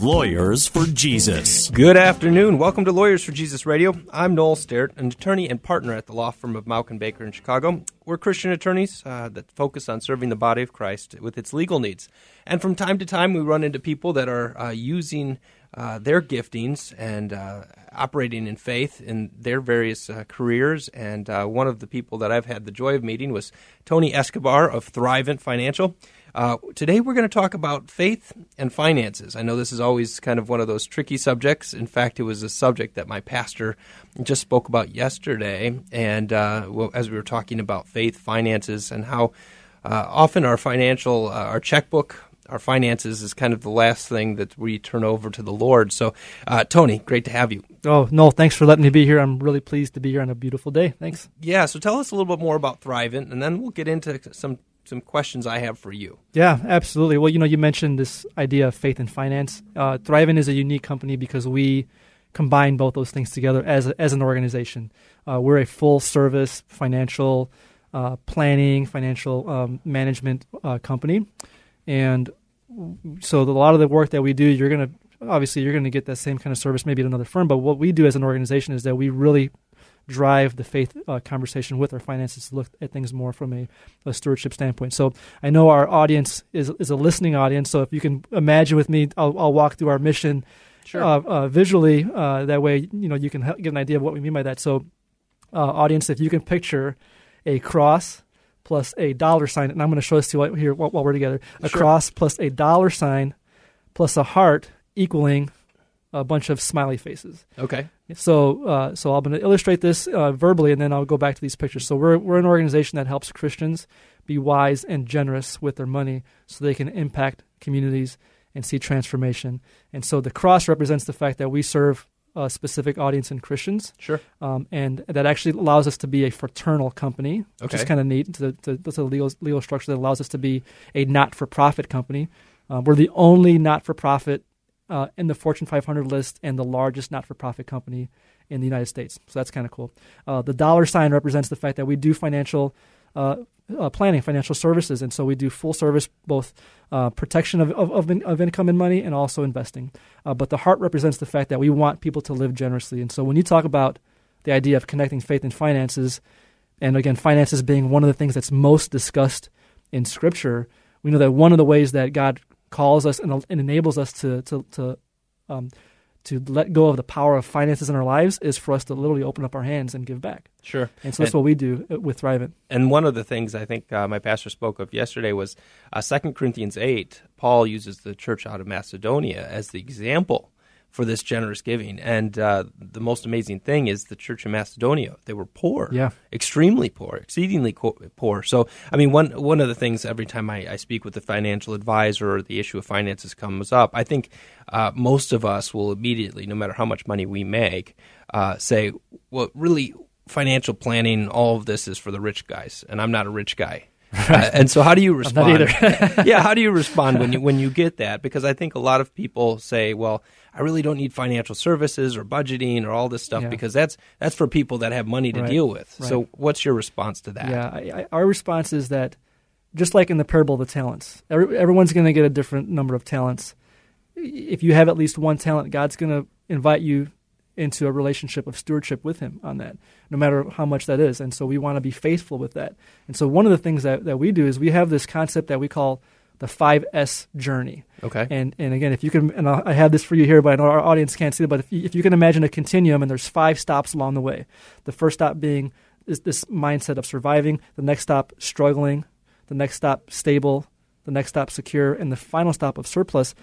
Lawyers for Jesus. Good afternoon. Welcome to Lawyers for Jesus Radio. I'm Noel Sterrett, an attorney and partner at the law firm of Mauck and Baker in Chicago. We're Christian attorneys uh, that focus on serving the body of Christ with its legal needs. And from time to time, we run into people that are uh, using uh, their giftings and uh, operating in faith in their various uh, careers. And uh, one of the people that I've had the joy of meeting was Tony Escobar of Thrivent Financial. Uh, today, we're going to talk about faith and finances. I know this is always kind of one of those tricky subjects. In fact, it was a subject that my pastor just spoke about yesterday. And uh, well, as we were talking about faith, finances, and how uh, often our financial, uh, our checkbook, our finances is kind of the last thing that we turn over to the Lord. So, uh, Tony, great to have you. Oh, no, thanks for letting me be here. I'm really pleased to be here on a beautiful day. Thanks. Yeah, so tell us a little bit more about Thrivent, and then we'll get into some some questions I have for you. Yeah, absolutely. Well, you know, you mentioned this idea of faith and finance. Uh, Thrivent is a unique company because we combine both those things together as a, as an organization. Uh, we're a full service financial uh, planning, financial um, management uh, company, and so the, a lot of the work that we do, you're going to obviously you're going to get that same kind of service maybe at another firm. But what we do as an organization is that we really drive the faith uh, conversation with our finances to look at things more from a, a, stewardship standpoint. So I know our audience is is a listening audience. So if you can imagine with me, I'll, I'll walk through our mission sure. uh, uh, visually. Uh, that way, you know, you can get an idea of what we mean by that. So, uh, audience, if you can picture a cross plus a dollar sign, and I'm going to show this to you here while, while we're together. A Sure. cross plus a dollar sign plus a heart equaling a bunch of smiley faces. Okay. So, uh, so I'm going to illustrate this uh, verbally, and then I'll go back to these pictures. So, we're we're an organization that helps Christians be wise and generous with their money, so they can impact communities and see transformation. And so, the cross represents the fact that we serve a specific audience in Christians, Sure. um, and that actually allows us to be a fraternal company, which is kind of neat. To, to, that's a legal legal structure that allows us to be a not-for-profit company. Uh, we're the only not-for-profit uh, in the Fortune 500 list and the largest not-for-profit company in the United States. So that's kind of cool. Uh, the dollar sign represents the fact that we do financial uh, uh, planning, financial services, and so we do full service, both uh, protection of, of, of, in- of income and money, and also investing. Uh, but the heart represents the fact that we want people to live generously. And so when you talk about the idea of connecting faith and finances, and again, finances being one of the things that's most discussed in Scripture, we know that one of the ways that God calls us and, and enables us to to to um, to let go of the power of finances in our lives is for us to literally open up our hands and give back. Sure. And so that's what we do with Thrivent. And one of the things I think uh, my pastor spoke of yesterday was uh, 2 Corinthians 8. Paul uses the church out of Macedonia as the example for this generous giving. And uh, the most amazing thing is the church in Macedonia, they were poor. Yeah. Extremely poor, exceedingly poor. So, I mean, one, one of the things every time I, I speak with a financial advisor or the issue of finances comes up, I think uh, most of us will immediately, no matter how much money we make, uh, say, well, really, financial planning, all of this is for the rich guys, and I'm not a rich guy. Uh, and so, how do you respond? yeah, how do you respond when you when you get that? Because I think a lot of people say, "Well, I really don't need financial services or budgeting or all this stuff Yeah. because that's that's for people that have money to Right, deal with." right. So, what's your response to that? Yeah, I, I, our response is that just like in the parable of the talents, every, everyone's going to get a different number of talents. If you have at least one talent, God's going to invite you into a relationship of stewardship with Him on that, no matter how much that is. And so we want to be faithful with that. And so one of the things that, that we do is we have this concept that we call the 5S journey. Okay. And and again, if you can, and I'll, I have this for you here, but I know our audience can't see it. But if you, if you can imagine a continuum, and there's five stops along the way. The first stop being is this mindset of surviving. The next stop, struggling. The next stop, stable. The next stop, secure, and the final stop of surplus.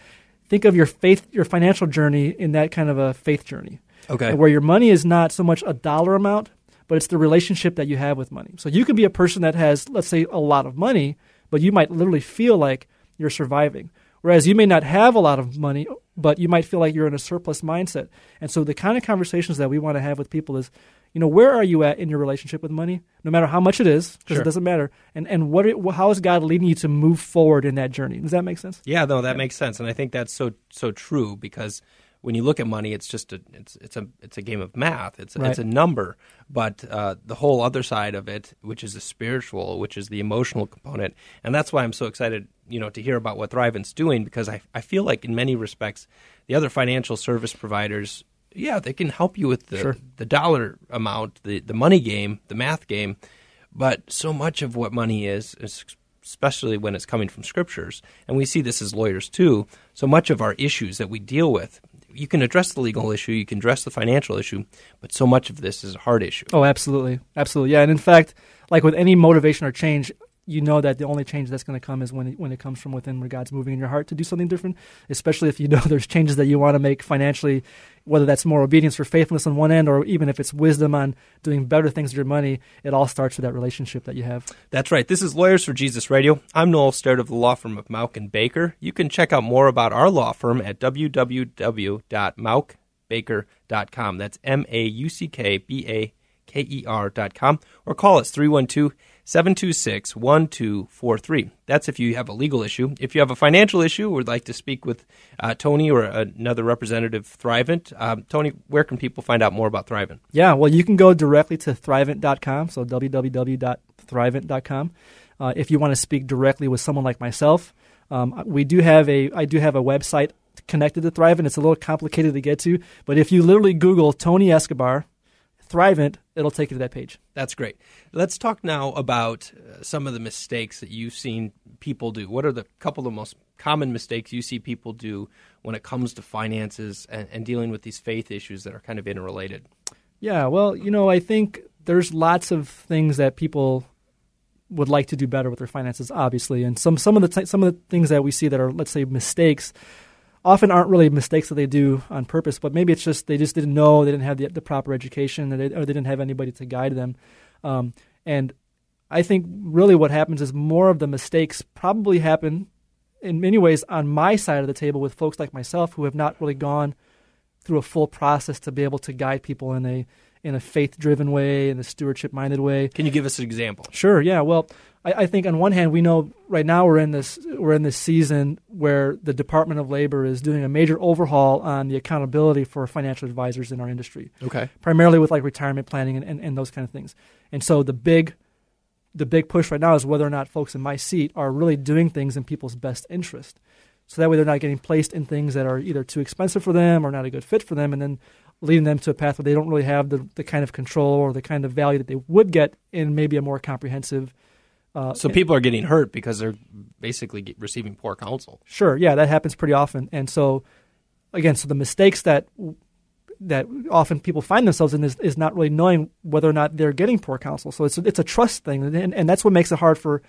Think of your faith, your financial journey in that kind of a faith journey, okay. where your money is not so much a dollar amount, but it's the relationship that you have with money. So you could be a person that has, let's say, a lot of money, but you might literally feel like you're surviving. Whereas you may not have a lot of money, but you might feel like you're in a surplus mindset. And so the kind of conversations that we want to have with people is, you know, where are you at in your relationship with money? No matter how much it is, because Sure. it doesn't matter. And and what it, how is God leading you to move forward in that journey? Does that make sense? Yeah, no, that makes sense, and I think that's so so true because when you look at money, it's just a it's it's a it's a game of math. It's Right. it's a number, but uh, the whole other side of it, which is the spiritual, which is the emotional component, and that's why I'm so excited, you know, to hear about what Thrivent's doing because I I feel like in many respects the other financial service providers. Yeah, they can help you with the Sure. the dollar amount, the the money game, the math game, but so much of what money is, is especially when it's coming from scriptures, and we see this as lawyers too. So much of our issues that we deal with, you can address the legal issue, you can address the financial issue, but so much of this is a hard issue. Oh, absolutely, absolutely. Yeah, and in fact, like with any motivation or change, you know that the only change that's going to come is when it, when it comes from within, where God's moving in your heart to do something different. Especially if you know there's changes that you want to make financially, whether that's more obedience or faithfulness on one end, or even if it's wisdom on doing better things with your money. It all starts with that relationship that you have. That's right. This is Lawyers for Jesus Radio. I'm Noel Sterrett of the law firm of Mauck and Baker. You can check out more about our law firm at www.mauckbaker.com. That's M A U C K B A K E R.com. Or call us 312 726 1243. That's if you have a legal issue. If you have a financial issue or would like to speak with uh, Tony or another representative, Thrivent, um, Tony, where can people find out more about Thrivent? Yeah, well, you can go directly to thrivent.com, so www.thrivent.com. Uh, if you want to speak directly with someone like myself, um, we do have a I do have a website connected to Thrivent. It's a little complicated to get to, but if you literally Google Tony Escobar, Thrivent, it'll take you to that page. That's great. Let's talk now about uh, some of the mistakes that you've seen people do. What are the couple of most common mistakes you see people do when it comes to finances and, and dealing with these faith issues that are kind of interrelated? Yeah, well, you know, I think there's lots of things that people would like to do better with their finances, obviously, and some some of the t- some of the things that we see that are let's say mistakes often aren't really mistakes that they do on purpose, but maybe it's just they just didn't know, they didn't have the, the proper education, or they, or they didn't have anybody to guide them. Um, and I think really what happens is more of the mistakes probably happen in many ways on my side of the table with folks like myself who have not really gone through a full process to be able to guide people in a in a faith driven way, in a stewardship minded way. Can you give us an example? Sure. Yeah. Well, I, I think on one hand we know right now we're in this we're in this season where the Department of Labor is doing a major overhaul on the accountability for financial advisors in our industry, Okay. primarily with like retirement planning and, and, and those kind of things. And so the big the big push right now is whether or not folks in my seat are really doing things in people's best interest. So that way they're not getting placed in things that are either too expensive for them or not a good fit for them, and then leading them to a path where they don't really have the, the kind of control or the kind of value that they would get in maybe a more comprehensive. Uh, So people are getting hurt because they're basically get, receiving poor counsel. Sure, yeah, that happens pretty often. And so, again, so the mistakes that that often people find themselves in is, is not really knowing whether or not they're getting poor counsel. So it's it's a trust thing, and, and that's what makes it hard for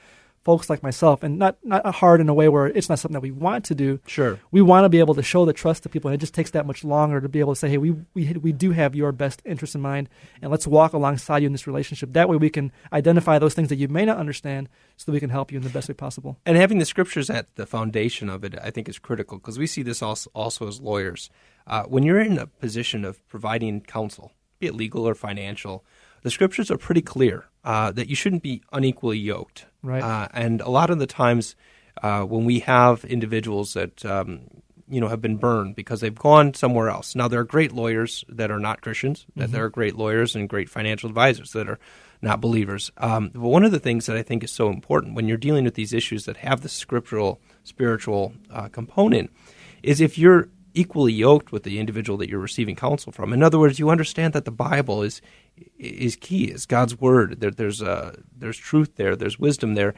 folks like myself, and not not hard in a way where it's not something that we want to do. Sure. We want to be able to show the trust to people, and it just takes that much longer to be able to say, "Hey, we we we do have your best interest in mind, and let's walk alongside you in this relationship." That way, we can identify those things that you may not understand, so that we can help you in the best way possible. And having the scriptures at the foundation of it, I think, is critical because we see this also, also as lawyers. Uh, when you're in a position of providing counsel, be it legal or financial, the scriptures are pretty clear uh, that you shouldn't be unequally yoked. Right. Uh, and a lot of the times, uh, when we have individuals that um, you know have been burned because they've gone somewhere else. Now there are great lawyers that are not Christians. That there are great lawyers and great financial advisors that are not believers. Um, but one of the things that I think is so important when you're dealing with these issues that have the scriptural, spiritual uh, component is if you're equally yoked with the individual that you're receiving counsel from. In other words, you understand that the Bible is is key, is God's word. There, there's uh, there's truth there, there's wisdom there.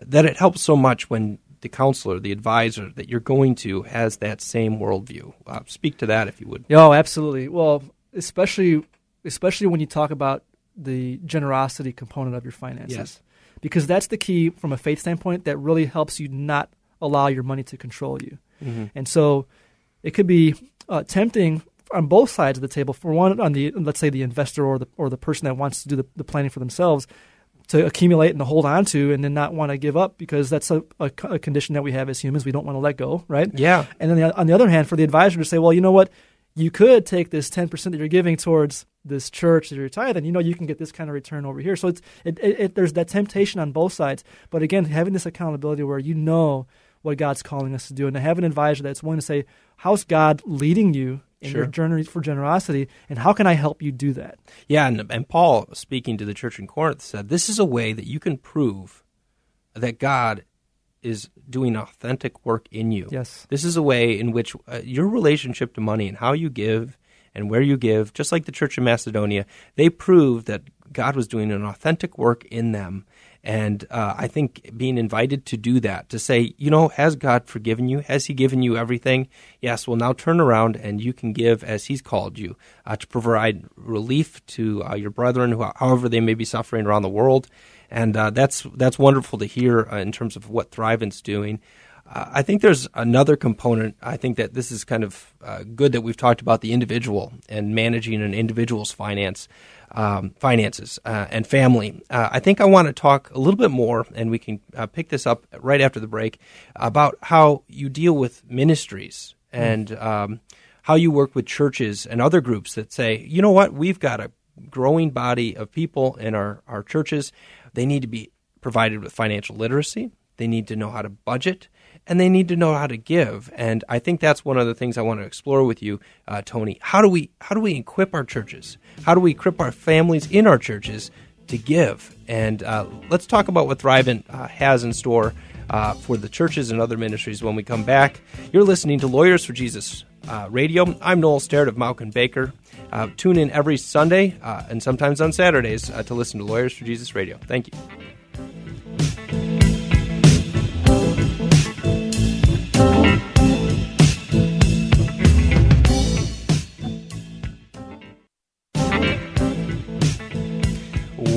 That it helps so much when the counselor, the advisor that you're going to has that same worldview. Uh, speak to that if you would. Oh, absolutely. Well, especially especially when you talk about the generosity component of your finances. Yes. Because that's the key from a faith standpoint that really helps you not allow your money to control you. And so it could be uh, tempting on both sides of the table. For one, on the let's say the investor or the or the person that wants to do the, the planning for themselves, to accumulate and to hold on to, and then not want to give up because that's a, a, a condition that we have as humans. We don't want to let go, right? Yeah. And then the, on the other hand, for the advisor to say, well, you know what, you could take this 10% that you're giving towards this church that you're tithing, you know you can get this kind of return over here. So it's it, it, it, there's that temptation on both sides. But again, having this accountability where you know what God's calling us to do, and to have an advisor that's willing to say, "How's God leading you in Sure. your journey for generosity, and how can I help you do that?" Yeah, and, and Paul, speaking to the church in Corinth, said this is a way that you can prove that God is doing authentic work in you. Yes. This is a way in which uh, your relationship to money and how you give and where you give, just like the church in Macedonia, they proved that God was doing an authentic work in them. And uh, I think being invited to do that, to say, you know, has God forgiven you? Has He given you everything? Yes, well, now turn around and you can give as He's called you uh, to provide relief to uh, your brethren, who, however they may be suffering around the world. And uh, that's that's wonderful to hear uh, in terms of what Thrivent's doing. I think there's another component. I think that this is kind of uh, good that we've talked about the individual and managing an individual's finance, um, finances uh, and family. Uh, I think I want to talk a little bit more, and we can uh, pick this up right after the break about how you deal with ministries and um, how you work with churches and other groups that say, you know what, we've got a growing body of people in our, our churches. They need to be provided with financial literacy. They need to know how to budget and they need to know how to give. And I think that's one of the things I want to explore with you, uh, Tony. How do we how do we equip our churches? How do we equip our families in our churches to give? And uh, let's talk about what Thrivent uh, has in store uh, for the churches and other ministries when we come back. You're listening to Lawyers for Jesus uh, Radio. I'm Noel Sterrett of Mauck and Baker. Uh, tune in every Sunday and sometimes on Saturdays to listen to Lawyers for Jesus Radio. Thank you.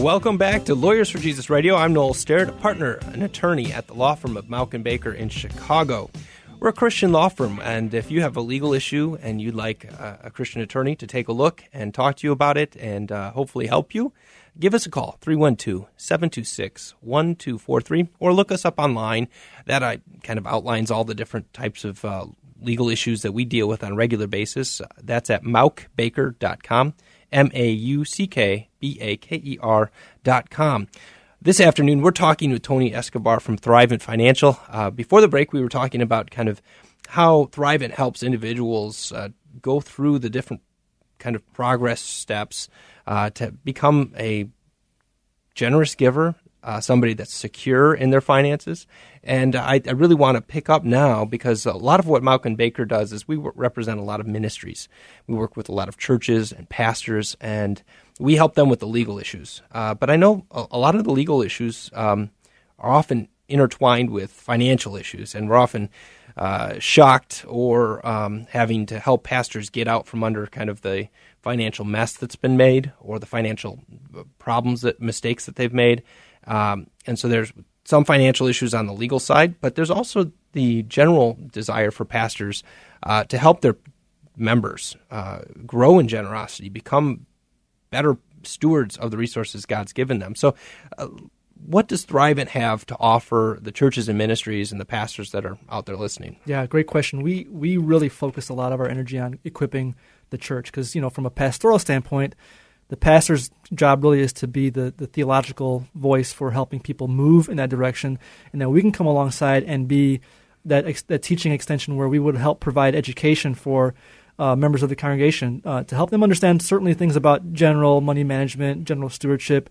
Welcome back to Lawyers for Jesus Radio. I'm Noel Sterrett, a partner, an attorney at the law firm of Mauck and Baker in Chicago. We're a Christian law firm, and if you have a legal issue and you'd like a, a Christian attorney to take a look and talk to you about it and uh, hopefully help you, give us a call 312 726 1243 or look us up online. That uh, kind of outlines all the different types of uh, legal issues that we deal with on a regular basis. That's at mauckbaker.com. M A U C K B A K E R dot com. This afternoon, we're talking with Tony Escobar from Thrivent Financial. Uh, before the break, we were talking about kind of how Thrivent helps individuals uh, go through the different kind of progress steps uh, to become a generous giver, uh, somebody that's secure in their finances. And I, I really want to pick up now because a lot of what Mauck and Baker does is we represent a lot of ministries. We work with a lot of churches and pastors, and we help them with the legal issues. Uh, but I know a, a, lot of the legal issues um, are often intertwined with financial issues, and we're often uh, shocked or um, having to help pastors get out from under kind of the financial mess that's been made or the financial problems that mistakes that they've made. Um, and so there's some financial issues on the legal side, but there's also the general desire for pastors uh, to help their members uh, grow in generosity, become better stewards of the resources God's given them. So, uh, what does Thrivent have to offer the churches and ministries and the pastors that are out there listening? Yeah, great question. We we really focus a lot of our energy on equipping the church because you know from a pastoral standpoint, the pastor's job really is to be the, the theological voice for helping people move in that direction, and then we can come alongside and be that ex- that teaching extension where we would help provide education for uh, members of the congregation uh, to help them understand certainly things about general money management, general stewardship,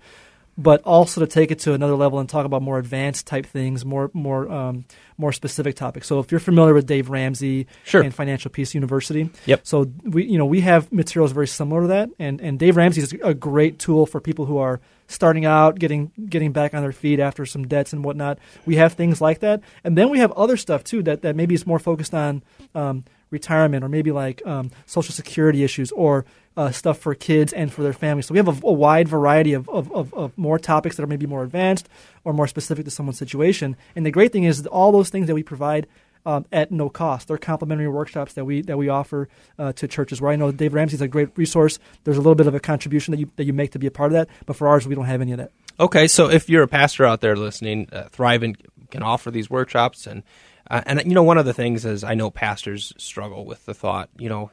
but also to take it to another level and talk about more advanced type things, more more um, more specific topics. So if you're familiar with Dave Ramsey Sure. and Financial Peace University, Yep. So we you know we have materials very similar to that, and and Dave Ramsey is a great tool for people who are starting out, getting getting back on their feet after some debts and whatnot. We have things like that, and then we have other stuff too that that maybe is more focused on. Um, retirement or maybe like um, social security issues or uh, stuff for kids and for their families. So we have a, a wide variety of, of, of, of, more topics that are maybe more advanced or more specific to someone's situation. And the great thing is all those things that we provide um, at no cost. They're complimentary workshops that we that we offer uh, to churches. Where I know Dave Ramsey is a great resource. There's a little bit of a contribution that you that you make to be a part of that, but for ours, we don't have any of that. Okay, so if you're a pastor out there listening, uh, Thrivent can offer these workshops, and uh, and you know one of the things is I know pastors struggle with the thought, you know,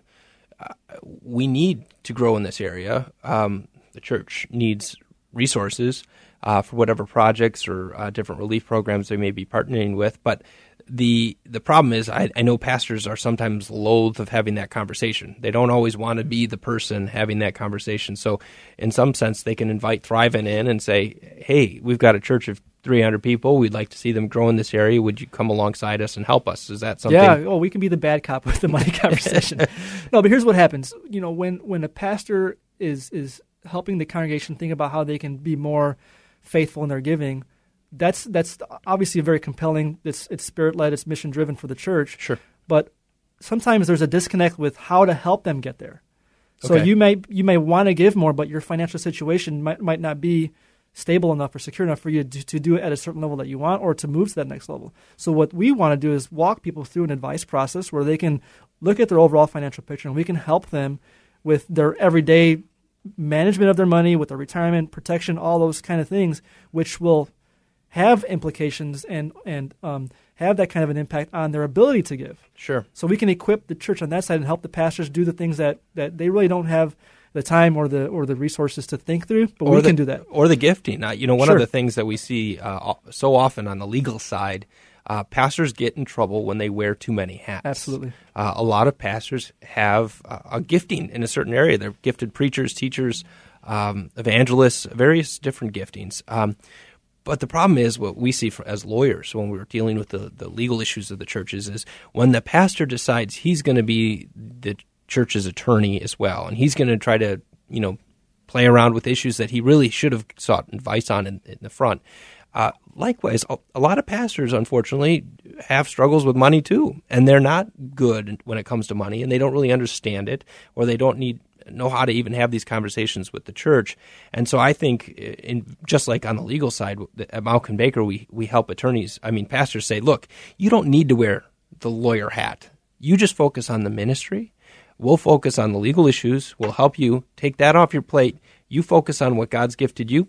uh, we need to grow in this area. Um, the church needs resources uh, for whatever projects or uh, different relief programs they may be partnering with. But the the problem is, I, I know pastors are sometimes loath of having that conversation. They don't always want to be the person having that conversation. So, in some sense, they can invite Thrivent in and say, "Hey, we've got a church of 300 people. We'd like to see them grow in this area. Would you come alongside us and help us? Is that something? Yeah. Oh, we can be the bad cop with the money conversation. no, but here's what happens. You know, when when a pastor is is helping the congregation think about how they can be more faithful in their giving, that's that's obviously very compelling. It's it's spirit led. It's mission driven for the church. Sure. But sometimes there's a disconnect with how to help them get there. So Okay. you may you may want to give more, but your financial situation might might not be stable enough or secure enough for you to, to do it at a certain level that you want or to move to that next level. So what we want to do is walk people through an advice process where they can look at their overall financial picture and we can help them with their everyday management of their money, with their retirement, protection, all those kind of things, which will have implications and and um, have that kind of an impact on their ability to give. Sure. So we can equip the church on that side and help the pastors do the things that, that they really don't have the time or the or the resources to think through, but we the, can do that. Or the gifting. Uh, you know, one Sure. of the things that we see uh, so often on the legal side, uh, pastors get in trouble when they wear too many hats. Absolutely. Uh, a lot of pastors have uh, a gifting in a certain area. They're gifted preachers, teachers, um, evangelists, various different giftings. Um, but the problem is what we see for, as lawyers when we're dealing with the, the legal issues of the churches is when the pastor decides he's going to be the church's attorney as well, and he's going to try to you know play around with issues that he really should have sought advice on in, in the front. Uh, likewise, a, lot of pastors, unfortunately, have struggles with money too, and they're not good when it comes to money, and they don't really understand it, or they don't need know how to even have these conversations with the church. And so I think, in just like on the legal side at Mauck and Baker, we we help attorneys. I mean, pastors say, look, you don't need to wear the lawyer hat. You just focus on the ministry. We'll focus on the legal issues. We'll help you take that off your plate. You focus on what God's gifted you,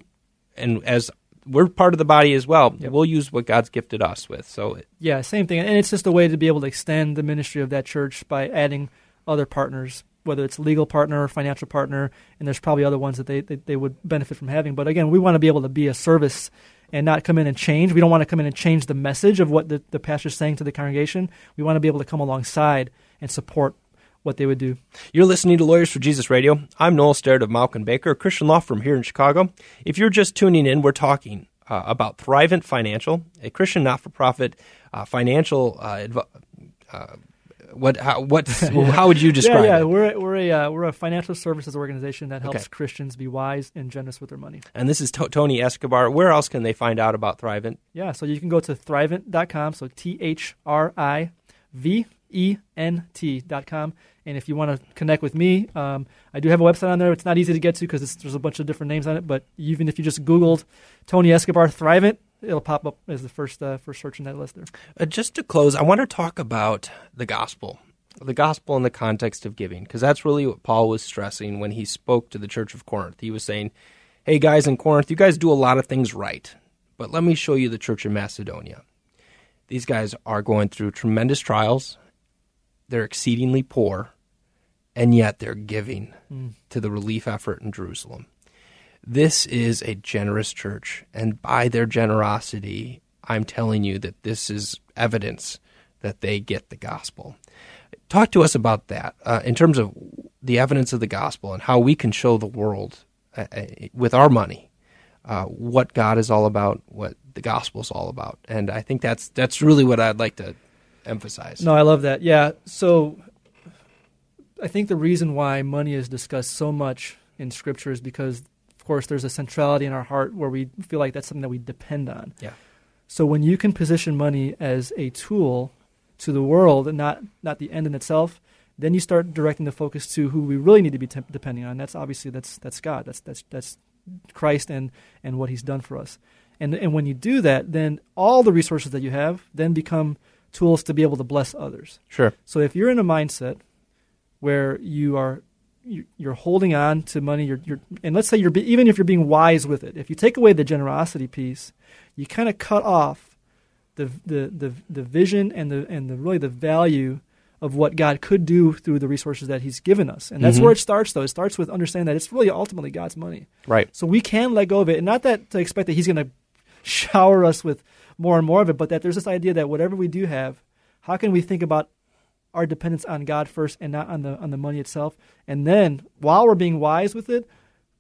and as we're part of the body as well, we'll use what God's gifted us with. So Yeah, same thing. And it's just a way to be able to extend the ministry of that church by adding other partners, whether it's legal partner or financial partner, and there's probably other ones that they, they, they would benefit from having. But again, we want to be able to be a service and not come in and change. We don't want to come in and change the message of what the, the pastor's saying to the congregation. We want to be able to come alongside and support what they would do. You're listening to Lawyers for Jesus Radio. I'm Noel Sterrett of Mauck and Baker, a Christian law firm here in Chicago. If you're just tuning in, we're talking uh, about Thrivent Financial, a Christian not-for-profit uh, financial. Uh, adv- uh, what? How, what? how would you describe yeah, yeah, it? we're we're a uh, we're a financial services organization that helps Okay. Christians be wise and generous with their money. And this is to- Tony Escobar. Where else can they find out about Thrivent? Yeah, so you can go to thrivent.com, so T H R I V E N T.com. And if you want to connect with me, um, I do have a website on there. It's not easy to get to because there's a bunch of different names on it. But even if you just Googled Tony Escobar Thrivent, it'll pop up as the first uh, first search in that list there. Uh, just to close, I want to talk about the gospel, the gospel in the context of giving, because that's really what Paul was stressing when he spoke to the church of Corinth. He was saying, "Hey guys in Corinth, you guys do a lot of things right, but let me show you the church in Macedonia. These guys are going through tremendous trials. They're exceedingly poor, and yet they're giving to the relief effort in Jerusalem." This is a generous church, and by their generosity, I'm telling you that this is evidence that they get the gospel. Talk to us about that uh, in terms of the evidence of the gospel and how we can show the world uh, uh, with our money uh, what God is all about, what the gospel is all about, and I think that's that's really what I'd like to emphasize. No, I love that. Yeah. So I think the reason why money is discussed so much in Scripture is because, of course, there's a centrality in our heart where we feel like that's something that we depend on. Yeah. So when you can position money as a tool to the world and not not the end in itself, then you start directing the focus to who we really need to be temp- depending on. That's obviously that's that's God. That's that's that's Christ and and what He's done for us. And and when you do that, then all the resources that you have then become tools to be able to bless others. Sure. So if you're in a mindset where you are you- you're holding on to money, you're, you're and let's say you're be, even if you're being wise with it, if you take away the generosity piece, you kind of cut off the, the the the vision and the and the really the value of what God could do through the resources that He's given us. And that's Mhm. where it starts, though. It starts with understanding that it's really ultimately God's money. Right. So we can let go of it, and not that to expect that He's going to shower us with more and more of it, but that there's this idea that whatever we do have, how can we think about our dependence on God first and not on the on the money itself, and then while we're being wise with it,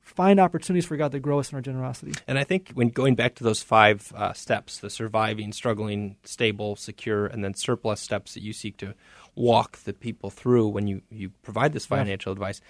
find opportunities for God to grow us in our generosity. And I think when going back to those five uh, steps the surviving, struggling, stable, secure, and then surplus steps that you seek to walk the people through when you, you provide this Yeah. financial advice,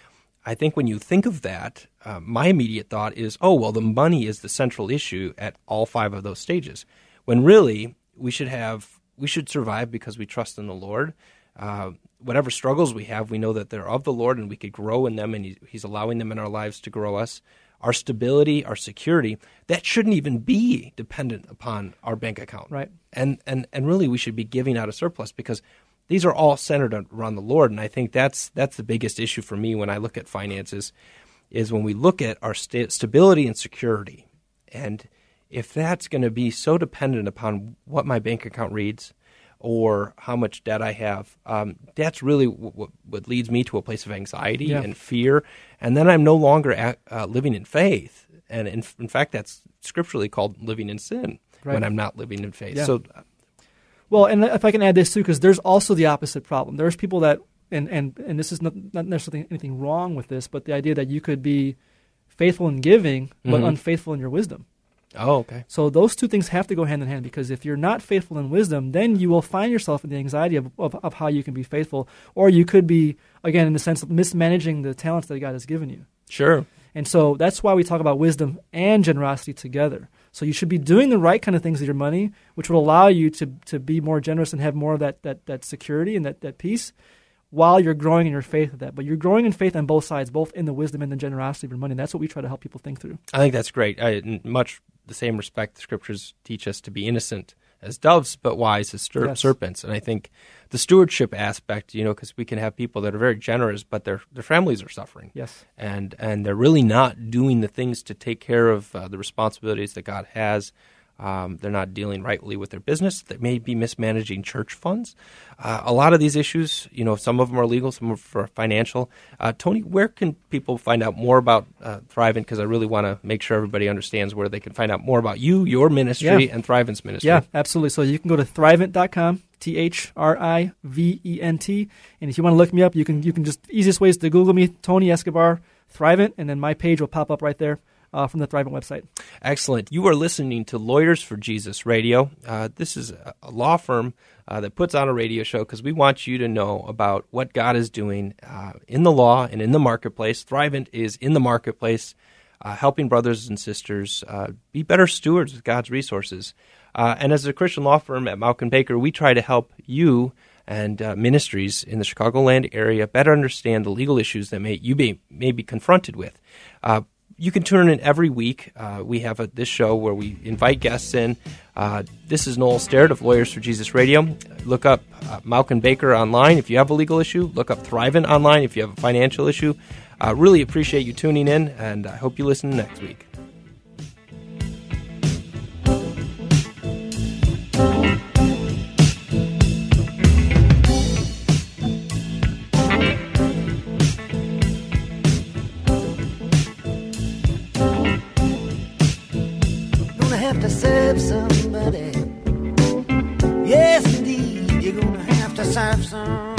I think when you think of that, uh, my immediate thought is, oh, well, the money is the central issue at all five of those stages. When really, we should have, we should survive because we trust in the Lord. Uh, whatever struggles we have, we know that they're of the Lord and we could grow in them, and he, He's allowing them in our lives to grow us. Our stability, our security, that shouldn't even be dependent upon our bank account. Right. And, and, and really, we should be giving out a surplus because these are all centered around the Lord. And I think that's, that's the biggest issue for me when I look at finances is when we look at our sta- stability and security. And if that's going to be so dependent upon what my bank account reads or how much debt I have, um, that's really what, what leads me to a place of anxiety Yeah. and fear. And then I'm no longer at, uh, living in faith. And in, in fact, that's scripturally called living in sin Right. when I'm not living in faith. Yeah. So, Well, and if I can add this too, because there's also the opposite problem. There's people that, and and and this is not, not necessarily anything wrong with this, but the idea that you could be faithful in giving but Mhm. unfaithful in your wisdom. Oh, okay. So those two things have to go hand in hand because if you're not faithful in wisdom, then you will find yourself in the anxiety of, of, of how you can be faithful, or you could be again in the sense of mismanaging the talents that God has given you. Sure. And so that's why we talk about wisdom and generosity together. So you should be doing the right kind of things with your money, which will allow you to, to be more generous and have more of that, that, that security and that, that peace while you're growing in your faith of that. But you're growing in faith on both sides, both in the wisdom and the generosity of your money. And that's what we try to help people think through. I think that's great. I, much the same respect, the scriptures teach us to be innocent as doves, but wise as ser- Yes. serpents. And I think the stewardship aspect, you know, because we can have people that are very generous, but their their families are suffering, Yes. and and they're really not doing the things to take care of uh, the responsibilities that God has. Um, they're not dealing rightly with their business. They may be mismanaging church funds. Uh, a lot of these issues, you know, some of them are legal, some are financial. Uh, Tony, where can people find out more about uh, Thrivent? Because I really want to make sure everybody understands where they can find out more about you, your ministry, Yeah. and Thrivent's ministry. Yeah, absolutely. So you can go to thrivent.com, T H R I V E N T, and if you want to look me up, you can you can just easiest ways to Google me, Tony Escobar, Thrivent, and then my page will pop up right there uh, from the Thrivent website. Excellent. You are listening to Lawyers for Jesus Radio. Uh, this is a law firm uh, that puts on a radio show because we want you to know about what God is doing uh, in the law and in the marketplace. Thrivent is in the marketplace, uh, helping brothers and sisters uh, be better stewards of God's resources. And as a Christian law firm at Mauck and Baker, we try to help you and uh, ministries in the Chicagoland area better understand the legal issues that may you may, may be confronted with. Uh, you can tune in every week. Uh, we have a, this show where we invite guests in. Uh, this is Noel Sterrett of Lawyers for Jesus Radio. Look up uh, Mauck and Baker online if you have a legal issue. Look up Thrivent online if you have a financial issue. Uh, really appreciate you tuning in, and I hope you listen next week. Somebody.